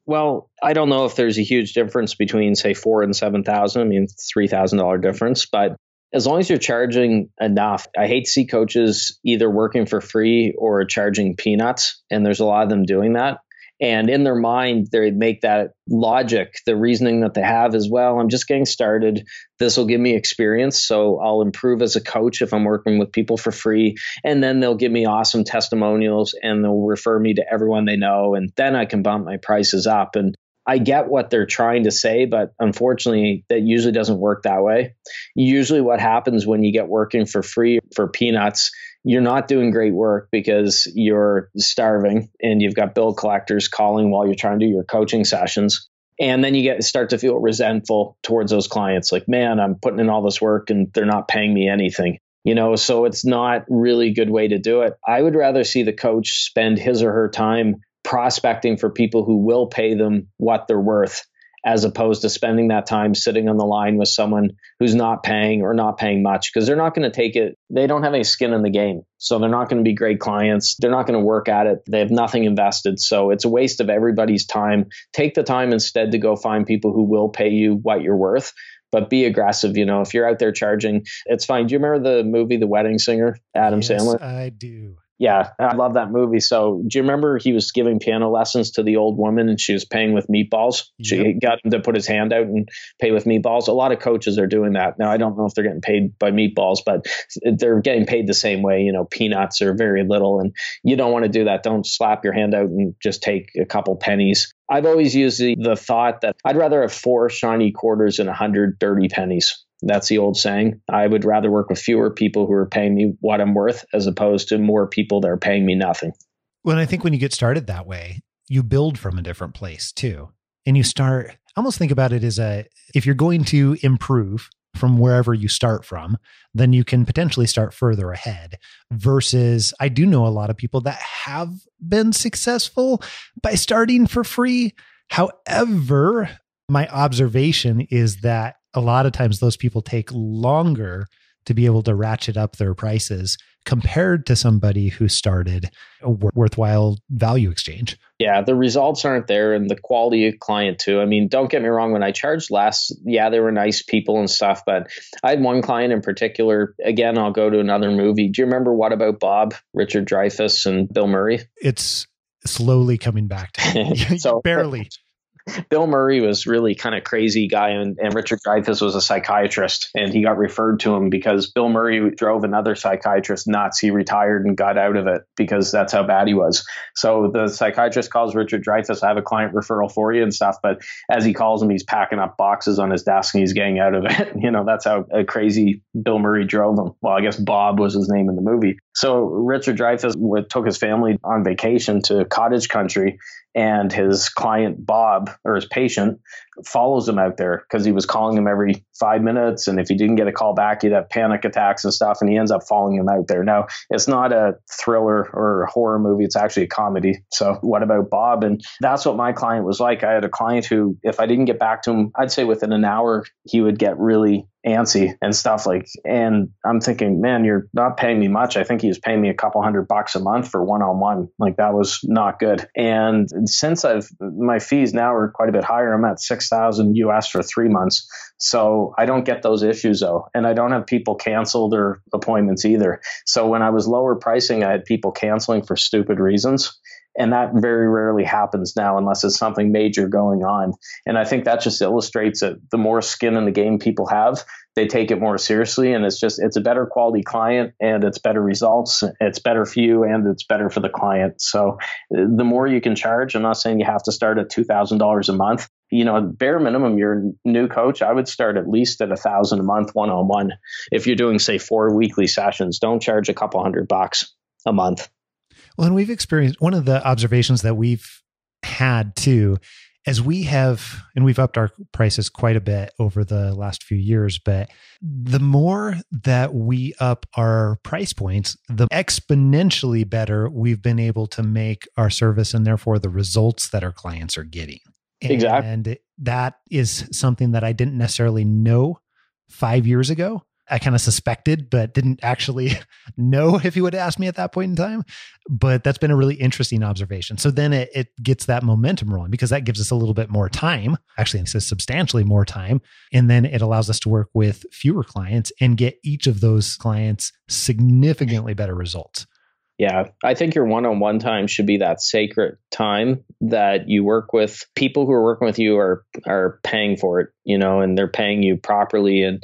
S1: Well, I don't know if there's a huge difference between say four and seven thousand. I mean, three thousand dollar difference, but as long as you're charging enough, I hate to see coaches either working for free or charging peanuts, and there's a lot of them doing that. And in their mind, they make that logic, the reasoning that they have as well. I'm just getting started. This will give me experience. So I'll improve as a coach if I'm working with people for free. And then they'll give me awesome testimonials and they'll refer me to everyone they know. And then I can bump my prices up. And I get what they're trying to say, but unfortunately, that usually doesn't work that way. Usually, what happens when you get working for free for peanuts you're not doing great work because you're starving and you've got bill collectors calling while you're trying to do your coaching sessions. And then you get start to feel resentful towards those clients like man i'm putting in all this work and they're not paying me anything you know? So it's not really a good way to do it. I would rather see the coach spend his or her time prospecting for people who will pay them what they're worth as opposed to spending that time sitting on the line with someone who's not paying or not paying much because they're not going to take it. They don't have any skin in the game. So they're not going to be great clients. They're not going to work at it. They have nothing invested. So it's a waste of everybody's time. Take the time instead to go find people who will pay you what you're worth but be aggressive. You know, if you're out there charging, it's fine. Do you remember the movie The Wedding Singer, Adam
S2: yes,
S1: Sandler?
S2: I do
S1: yeah, I love that movie. So, do you remember he was giving piano lessons to the old woman and she was paying with meatballs? Yep. She got him to put his hand out and pay with meatballs. A lot of coaches are doing that. Now, I don't know if they're getting paid by meatballs, but they're getting paid the same way. You know, peanuts are very little, and you don't want to do that. Don't slap your hand out and just take a couple pennies. I've always used the, the thought that I'd rather have four shiny quarters and a hundred dirty pennies. That's the old saying. I would rather work with fewer people who are paying me what I'm worth as opposed to more people that are paying me nothing.
S2: Well, I think when you get started that way, you build from a different place too. And you start, almost think about it as a, if you're going to improve from wherever you start from, then you can potentially start further ahead. Versus, I do know a lot of people that have been successful by starting for free. However, my observation is that a lot of times those people take longer to be able to ratchet up their prices compared to somebody who started a worthwhile value exchange.
S1: Yeah, the results aren't there and the quality of client too. I mean, don't get me wrong, when I charged less, yeah, they were nice people and stuff, but I had one client in particular. Again, I'll go to another movie. Do you remember What About Bob, Richard Dreyfuss and Bill Murray?
S2: It's slowly coming back to me. so barely.
S1: Bill Murray was really kind of crazy guy, and, and Richard Dreyfuss was a psychiatrist, and he got referred to him because Bill Murray drove another psychiatrist nuts. He retired and got out of it because that's how bad he was. So the psychiatrist calls Richard Dreyfuss, "I have a client referral for you and stuff," but as he calls him, he's packing up boxes on his desk and he's getting out of it. you know, that's how uh, crazy Bill Murray drove him. Well, I guess Bob was his name in the movie. So Richard Dreyfuss took his family on vacation to cottage country and his client Bob or his patient follows him out there because he was calling him every five minutes, and if he didn't get a call back, he'd have panic attacks and stuff, and he ends up following him out there. Now, it's not a thriller or a horror movie; it's actually a comedy. So, what about Bob? And that's what my client was like. I had a client who, if I didn't get back to him, I'd say within an hour, he would get really antsy and stuff like and i'm thinking man you're not paying me much i think he was paying me a couple hundred bucks a month for one-on-one like that was not good and since i've my fees now are quite a bit higher i'm at 6000 us for three months so i don't get those issues though and i don't have people cancel their appointments either so when i was lower pricing i had people canceling for stupid reasons and that very rarely happens now unless it's something major going on. And I think that just illustrates that The more skin in the game people have, they take it more seriously. And it's just, it's a better quality client and it's better results. It's better for you and it's better for the client. So uh, the more you can charge, I'm not saying you have to start at $2,000 a month. You know, bare minimum, you're new coach. I would start at least at a thousand a month, one on one. If you're doing, say, four weekly sessions, don't charge a couple hundred bucks a month
S2: well, and we've experienced one of the observations that we've had too, as we have, and we've upped our prices quite a bit over the last few years, but the more that we up our price points, the exponentially better we've been able to make our service and therefore the results that our clients are getting.
S1: Exactly.
S2: And that is something that I didn't necessarily know five years ago I kind of suspected, but didn't actually know if he would ask me at that point in time. But that's been a really interesting observation. So then it, it gets that momentum rolling because that gives us a little bit more time. Actually, it says substantially more time. And then it allows us to work with fewer clients and get each of those clients significantly better results.
S1: Yeah, I think your one on one time should be that sacred time that you work with people who are working with you are are paying for it, you know, and they're paying you properly. And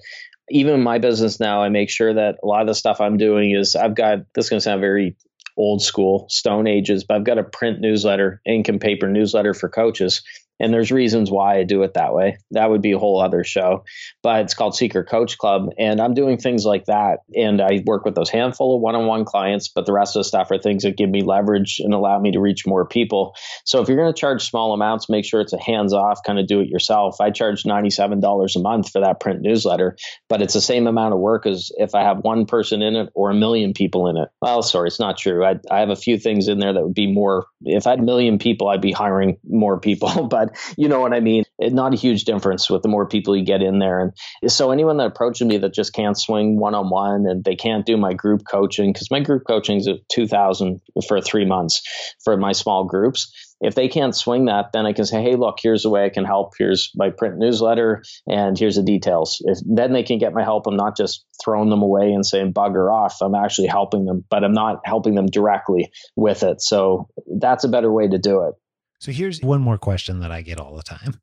S1: even in my business now, I make sure that a lot of the stuff I'm doing is I've got this is going to sound very old school, stone ages, but I've got a print newsletter, ink and paper newsletter for coaches and there's reasons why I do it that way. That would be a whole other show. But it's called Secret Coach Club. And I'm doing things like that. And I work with those handful of one on one clients, but the rest of the stuff are things that give me leverage and allow me to reach more people. So if you're going to charge small amounts, make sure it's a hands off kind of do it yourself. I charge $97 a month for that print newsletter, but it's the same amount of work as if I have one person in it or a million people in it. Well, sorry, it's not true. I, I have a few things in there that would be more, if I had a million people, I'd be hiring more people. But you know what I mean? It, not a huge difference with the more people you get in there. And so anyone that approaches me that just can't swing one on one and they can't do my group coaching, because my group coaching is at 2000 for three months for my small groups. If they can't swing that, then I can say, hey, look, here's the way I can help. Here's my print newsletter, and here's the details. If, then they can get my help. I'm not just throwing them away and saying bugger off. I'm actually helping them, but I'm not helping them directly with it. So that's a better way to do it.
S2: So here's one more question that I get all the time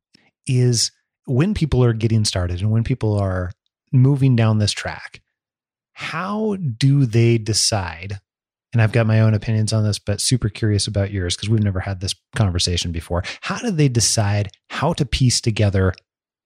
S2: is when people are getting started and when people are moving down this track, how do they decide? And I've got my own opinions on this, but super curious about yours because we've never had this conversation before. How do they decide how to piece together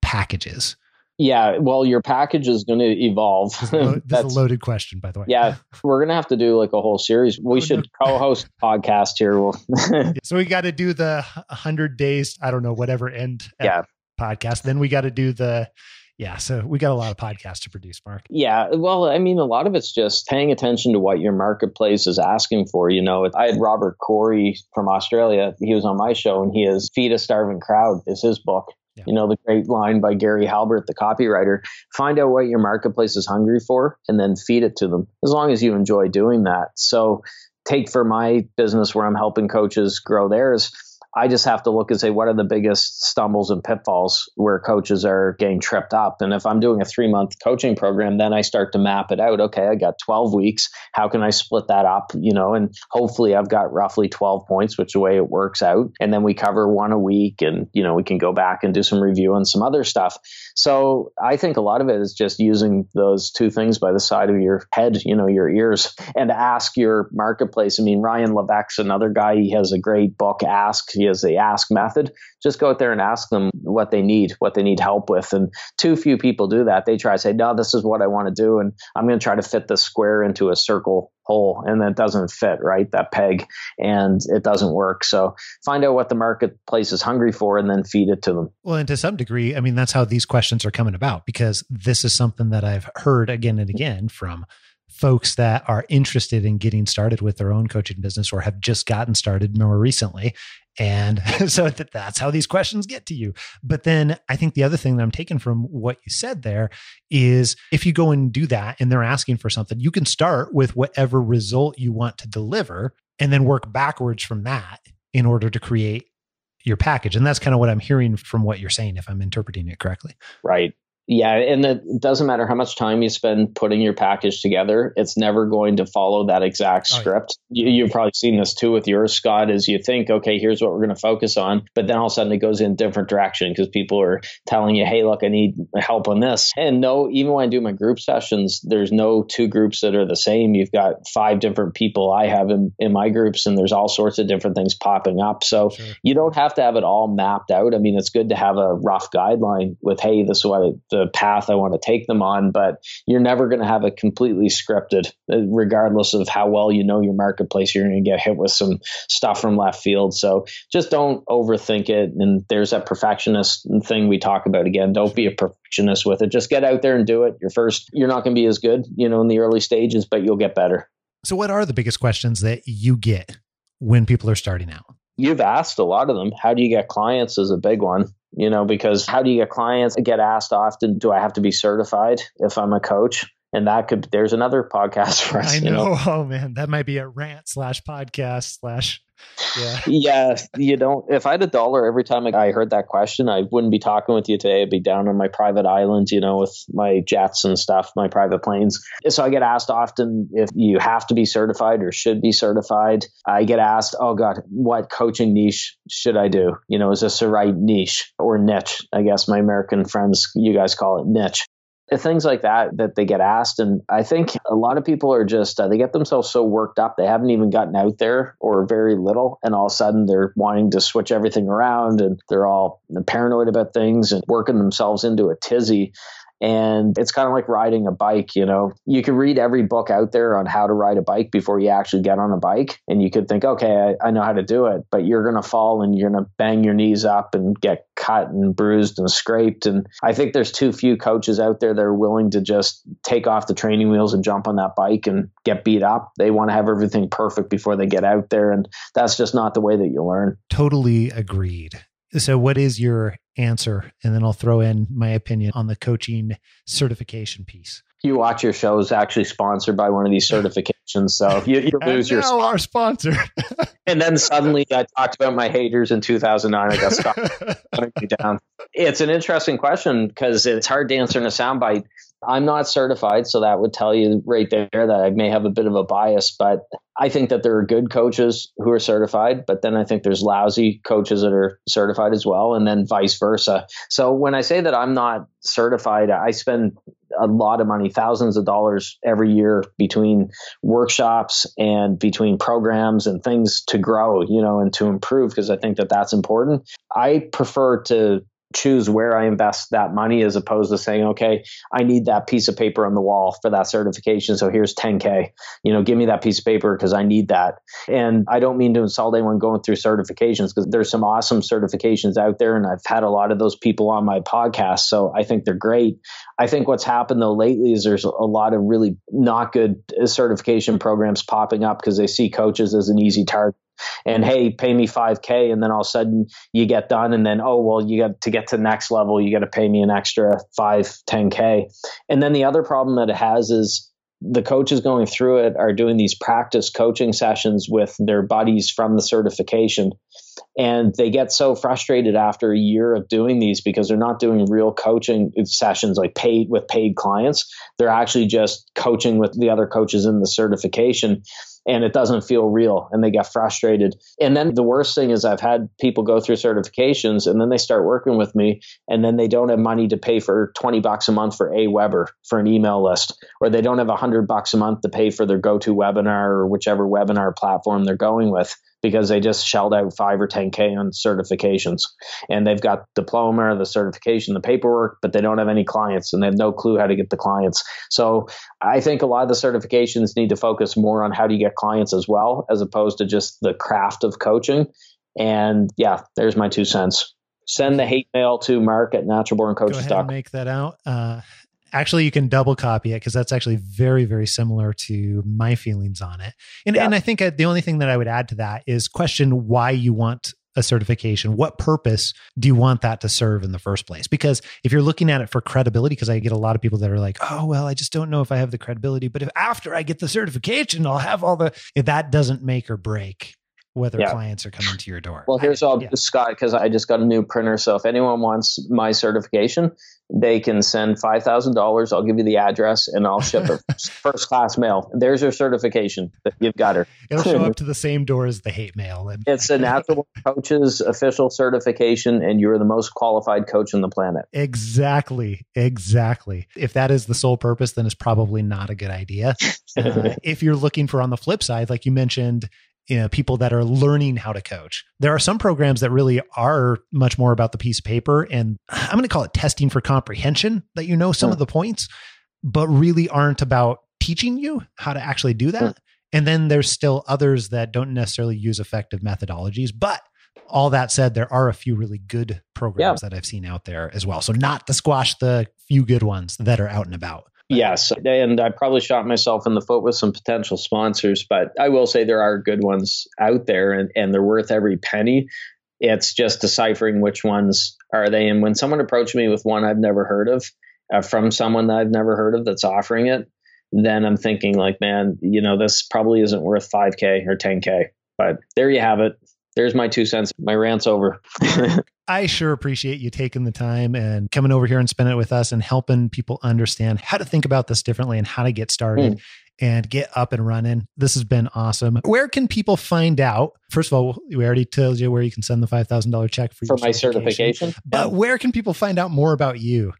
S2: packages?
S1: Yeah, well, your package is going to evolve.
S2: That's a loaded question, by the way.
S1: Yeah, we're going to have to do like a whole series. We oh, should no. co-host podcast here.
S2: We'll so we got to do the hundred days. I don't know whatever end.
S1: Uh, yeah.
S2: Podcast. Then we got to do the. Yeah, so we got a lot of podcasts to produce, Mark.
S1: Yeah, well, I mean, a lot of it's just paying attention to what your marketplace is asking for. You know, I had Robert Coorey from Australia. He was on my show, and he is "Feed a Starving Crowd" is his book You know, the great line by Gary Halbert, the copywriter find out what your marketplace is hungry for and then feed it to them, as long as you enjoy doing that. So, take for my business where I'm helping coaches grow theirs I just have to look and say, what are the biggest stumbles and pitfalls where coaches are getting tripped up? And if I'm doing a three month coaching program, then I start to map it out. Okay, I got 12 weeks. How can I split that up? You know, and hopefully I've got roughly 12 points, which the way it works out. And then we cover one a week and, you know, we can go back and do some review on some other stuff. So I think a lot of it is just using those two things by the side of your head, you know, your ears, and ask your marketplace. I mean, Ryan Levesque's another guy. He has a great book, Ask he has the ask method. Just go out there and ask them what they need, what they need help with. And too few people do that. They try to say, no, this is what I want to do. And I'm going to try to fit the square into a circle hole. And that doesn't fit, right? That peg. And it doesn't work. So find out what the marketplace is hungry for and then feed it to them.
S2: Well, and to some degree, I mean, that's how these questions are coming about because this is something that I've heard again and again from folks that are interested in getting started with their own coaching business or have just gotten started more recently. And so that, that's how these questions get to you. But then I think the other thing that I'm taking from what you said there is if you go and do that and they're asking for something, you can start with whatever result you want to deliver and then work backwards from that in order to create your package. And that's kind of what I'm hearing from what you're saying, if I'm interpreting it correctly.
S1: Right. Yeah, and it doesn't matter how much time you spend putting your package together, it's never going to follow that exact script. Oh, yeah. you, have probably seen this too with yours, Scott, is you think, okay, here's what we're going to focus on, but then all of a sudden it goes in a different direction because people are telling you, hey, look, I need help on this. And no, even when I do my group sessions, there's no two groups that are the same. You've got five different people I have in, in my groups, and there's all sorts of different things popping up. So sure. you don't have to have it all mapped out. I mean, it's good to have a rough guideline with, hey, this is what the the path I want to take them on, but you're never going to have it completely scripted, uh, regardless of how well you know your marketplace. You're going to get hit with some stuff from left field. So just don't overthink it. And there's that perfectionist thing we talk about again. Don't be a perfectionist with it. Just get out there and do it. You're first, you're not going to be as good, you know, in the early stages, but you'll get better.
S2: So, what are the biggest questions that you get when people are starting out?
S1: You've asked a lot of them. How do you get clients is a big one you know, because how do you get clients? I get asked often, do I have to be certified if I'm a coach? and that could there's another podcast for us.
S2: I know.
S1: You know?
S2: Oh man, that might be a rant slash podcast slash. Yeah.
S1: yeah, you don't. If I had a dollar every time I heard that question, I wouldn't be talking with you today. I'd be down on my private island, you know, with my jets and stuff, my private planes. So I get asked often if you have to be certified or should be certified. I get asked, oh God, what coaching niche should I do? You know, is this the right niche or niche? I guess my American friends, you guys call it niche things like that that they get asked. And i think a lot of people are just uh, they get themselves so worked up they haven't even gotten out there or very little and all of a sudden they're wanting to switch everything around and they're all paranoid about things and working themselves into a tizzy and it's kind of like riding a bike, you know. You can read every book out there on how to ride a bike before you actually get on a bike. And you could think, okay, I, I know how to do it, but you're going to fall and you're going to bang your knees up and get cut and bruised and scraped. And I think there's too few coaches out there that are willing to just take off the training wheels and jump on that bike and get beat up. They want to have everything perfect before they get out there. And that's just not the way that you learn.
S2: Totally agreed. So, what is your answer? And then I'll throw in my opinion on the coaching certification piece.
S1: You watch your shows actually sponsored by one of these certifications. So if you, you lose your
S2: sponsor, our sponsor.
S1: and then suddenly I talked about my haters in 2009. I got stuck down. It's an interesting question because it's hard to answer in a soundbite. I'm not certified, so that would tell you right there that I may have a bit of a bias, but I think that there are good coaches who are certified, but then I think there's lousy coaches that are certified as well, and then vice versa. So when I say that I'm not certified, I spend a lot of money, thousands of dollars every year between workshops and between programs and things to grow, you know, and to improve because I think that that's important. I prefer to choose where I invest that money as opposed to saying, okay, I need that piece of paper on the wall for that certification. So here's 10K. You know, give me that piece of paper because I need that. And I don't mean to insult anyone going through certifications because there's some awesome certifications out there. And I've had a lot of those people on my podcast. So I think they're great. I think what's happened though lately is there's a lot of really not good uh, certification programs popping up because they see coaches as an easy target and hey, pay me 5K. And then all of a sudden you get done. And then, oh, well, you got to get to the next level, you got to pay me an extra 5, 10K. And then the other problem that it has is the coaches going through it are doing these practice coaching sessions with their buddies from the certification. And they get so frustrated after a year of doing these because they're not doing real coaching sessions like paid with paid clients. They're actually just coaching with the other coaches in the certification and it doesn't feel real and they get frustrated. And then the worst thing is I've had people go through certifications and then they start working with me and then they don't have money to pay for 20 bucks a month for a AWeber for an email list or they don't have 100 bucks a month to pay for their GoToWebinar or whichever webinar platform they're going with because they just shelled out 5 or 10k on certifications. And they've got diploma the certification the paperwork but they don't have any clients and they have no clue how to get the clients. So i think a lot of the certifications need to focus more on how do you get clients as well as opposed to just the craft of coaching. And yeah there's my two cents. Send the hate mail to mark at naturalborncoaches.com Go ahead and
S2: make that out. Uh actually you can double copy it because that's actually very very similar to my feelings on it and, yeah. and i think uh, the only thing that i would add to that is question why you want a certification what purpose do you want that to serve in the first place because if you're looking at it for credibility because i get a lot of people that are like oh well i just don't know if i have the credibility but if after i get the certification i'll have all the that doesn't make or break whether yeah. clients are coming to your door.
S1: Well, here's all yeah. Scott because I just got a new printer. So if anyone wants my certification, they can send five thousand dollars. I'll give you the address and I'll ship it first class mail. There's your certification. That you've got her.
S2: It'll show up to the same door as the hate mail.
S1: it's a natural coach's official certification, and you're the most qualified coach on the planet.
S2: Exactly. Exactly. If that is the sole purpose, then it's probably not a good idea. Uh, if you're looking for on the flip side, like you mentioned, you know, people that are learning how to coach. There are some programs that really are much more about the piece of paper and I'm going to call it testing for comprehension that you know some of the points, but really aren't about teaching you how to actually do that. And then there's still others that don't necessarily use effective methodologies, but all that said, there are a few really good programs yeah. that I've seen out there as well. So not to squash the few good ones that are out and about.
S1: Yes, and I probably shot myself in the foot with some potential sponsors, but I will say there are good ones out there, and, and they're worth every penny. It's just deciphering which ones are they. And when someone approached me with one I've never heard of, uh, from someone that I've never heard of that's offering it, then I'm thinking like, man, you know, this probably isn't worth 5K or 10K. But there you have it. There's my two cents. My rant's over.
S2: I sure appreciate you taking the time and coming over here and spending it with us and helping people understand how to think about this differently and how to get started. Mm. And get up and running. This has been awesome. Where can people find out? First of all, we already told you where you can send the five thousand dollar check for,
S1: for my certification.
S2: But where can people find out more about you?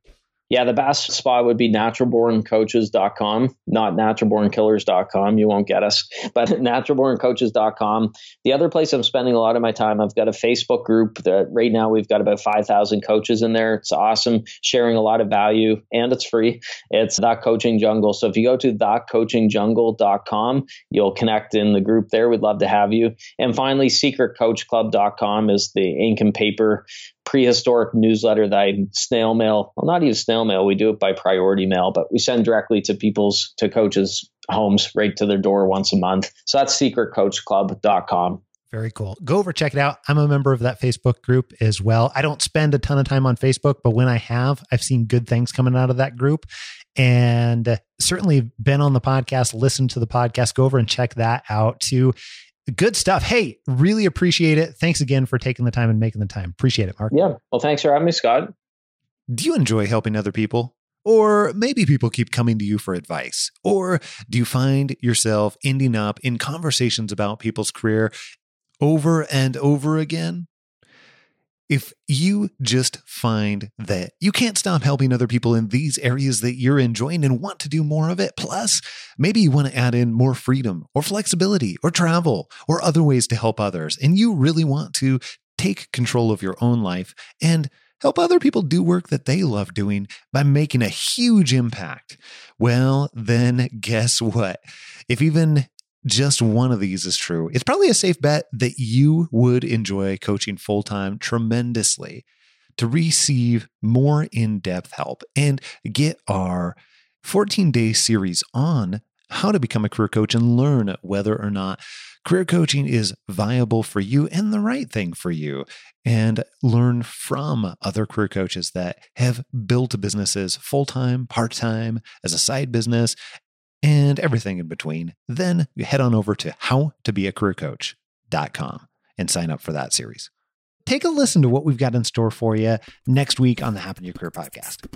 S1: Yeah, the best spot would be naturalborncoaches.com, not naturalbornkillers.com. You won't get us, but naturalborncoaches.com. The other place I'm spending a lot of my time, I've got a Facebook group that right now we've got about 5,000 coaches in there. It's awesome, sharing a lot of value, and it's free. It's That Coaching Jungle. So if you go to thatcoachingjungle.com, you'll connect in the group there. We'd love to have you. And finally, secretcoachclub.com is the ink and paper prehistoric newsletter that I snail mail. Well, not even snail mail. We do it by priority mail, but we send directly to people's to coaches' homes right to their door once a month. So that's secretcoachclub.com.
S2: Very cool. Go over, check it out. I'm a member of that Facebook group as well. I don't spend a ton of time on Facebook, but when I have, I've seen good things coming out of that group and uh, certainly been on the podcast, listened to the podcast. Go over and check that out too. Good stuff. Hey, really appreciate it. Thanks again for taking the time and making the time. Appreciate it, Mark.
S1: Yeah. Well, thanks for having me, Scott.
S2: Do you enjoy helping other people? Or maybe people keep coming to you for advice. Or do you find yourself ending up in conversations about people's career over and over again? if you just find that you can't stop helping other people in these areas that you're enjoying and want to do more of it, plus maybe you want to add in more freedom or flexibility or travel or other ways to help others, and you really want to take control of your own life and help other people do work that they love doing by making a huge impact, well, then guess what? If even just one of these is true, it's probably a safe bet that you would enjoy coaching full time tremendously to receive more in depth help and get our 14 day series on how to become a career coach and learn whether or not career coaching is viable for you and the right thing for you. And learn from other career coaches that have built businesses full time, part time, as a side business, and everything in between, then you head on over to howtobeacareercoach.com and sign up for that series. Take a listen to what we've got in store for you next week on the Happen Your Career podcast.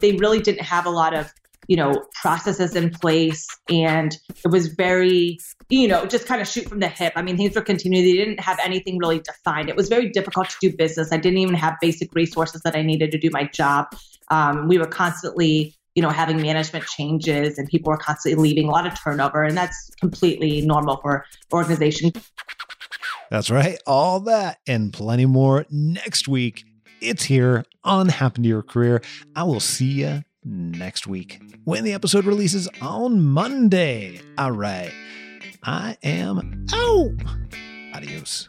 S4: They really didn't have a lot of, you know, processes in place and it was very, you know, just kind of shoot from the hip. I mean, things were continuing. They didn't have anything really defined. It was very difficult to do business. I didn't even have basic resources that I needed to do my job. Um, we were constantly you know, having management changes and people are constantly leaving, a lot of turnover, and that's completely normal for organizations.
S2: That's right. All that and plenty more next week. It's here on Happen to Your Career. I will see you next week when the episode releases on Monday. All right. I am out. Adios.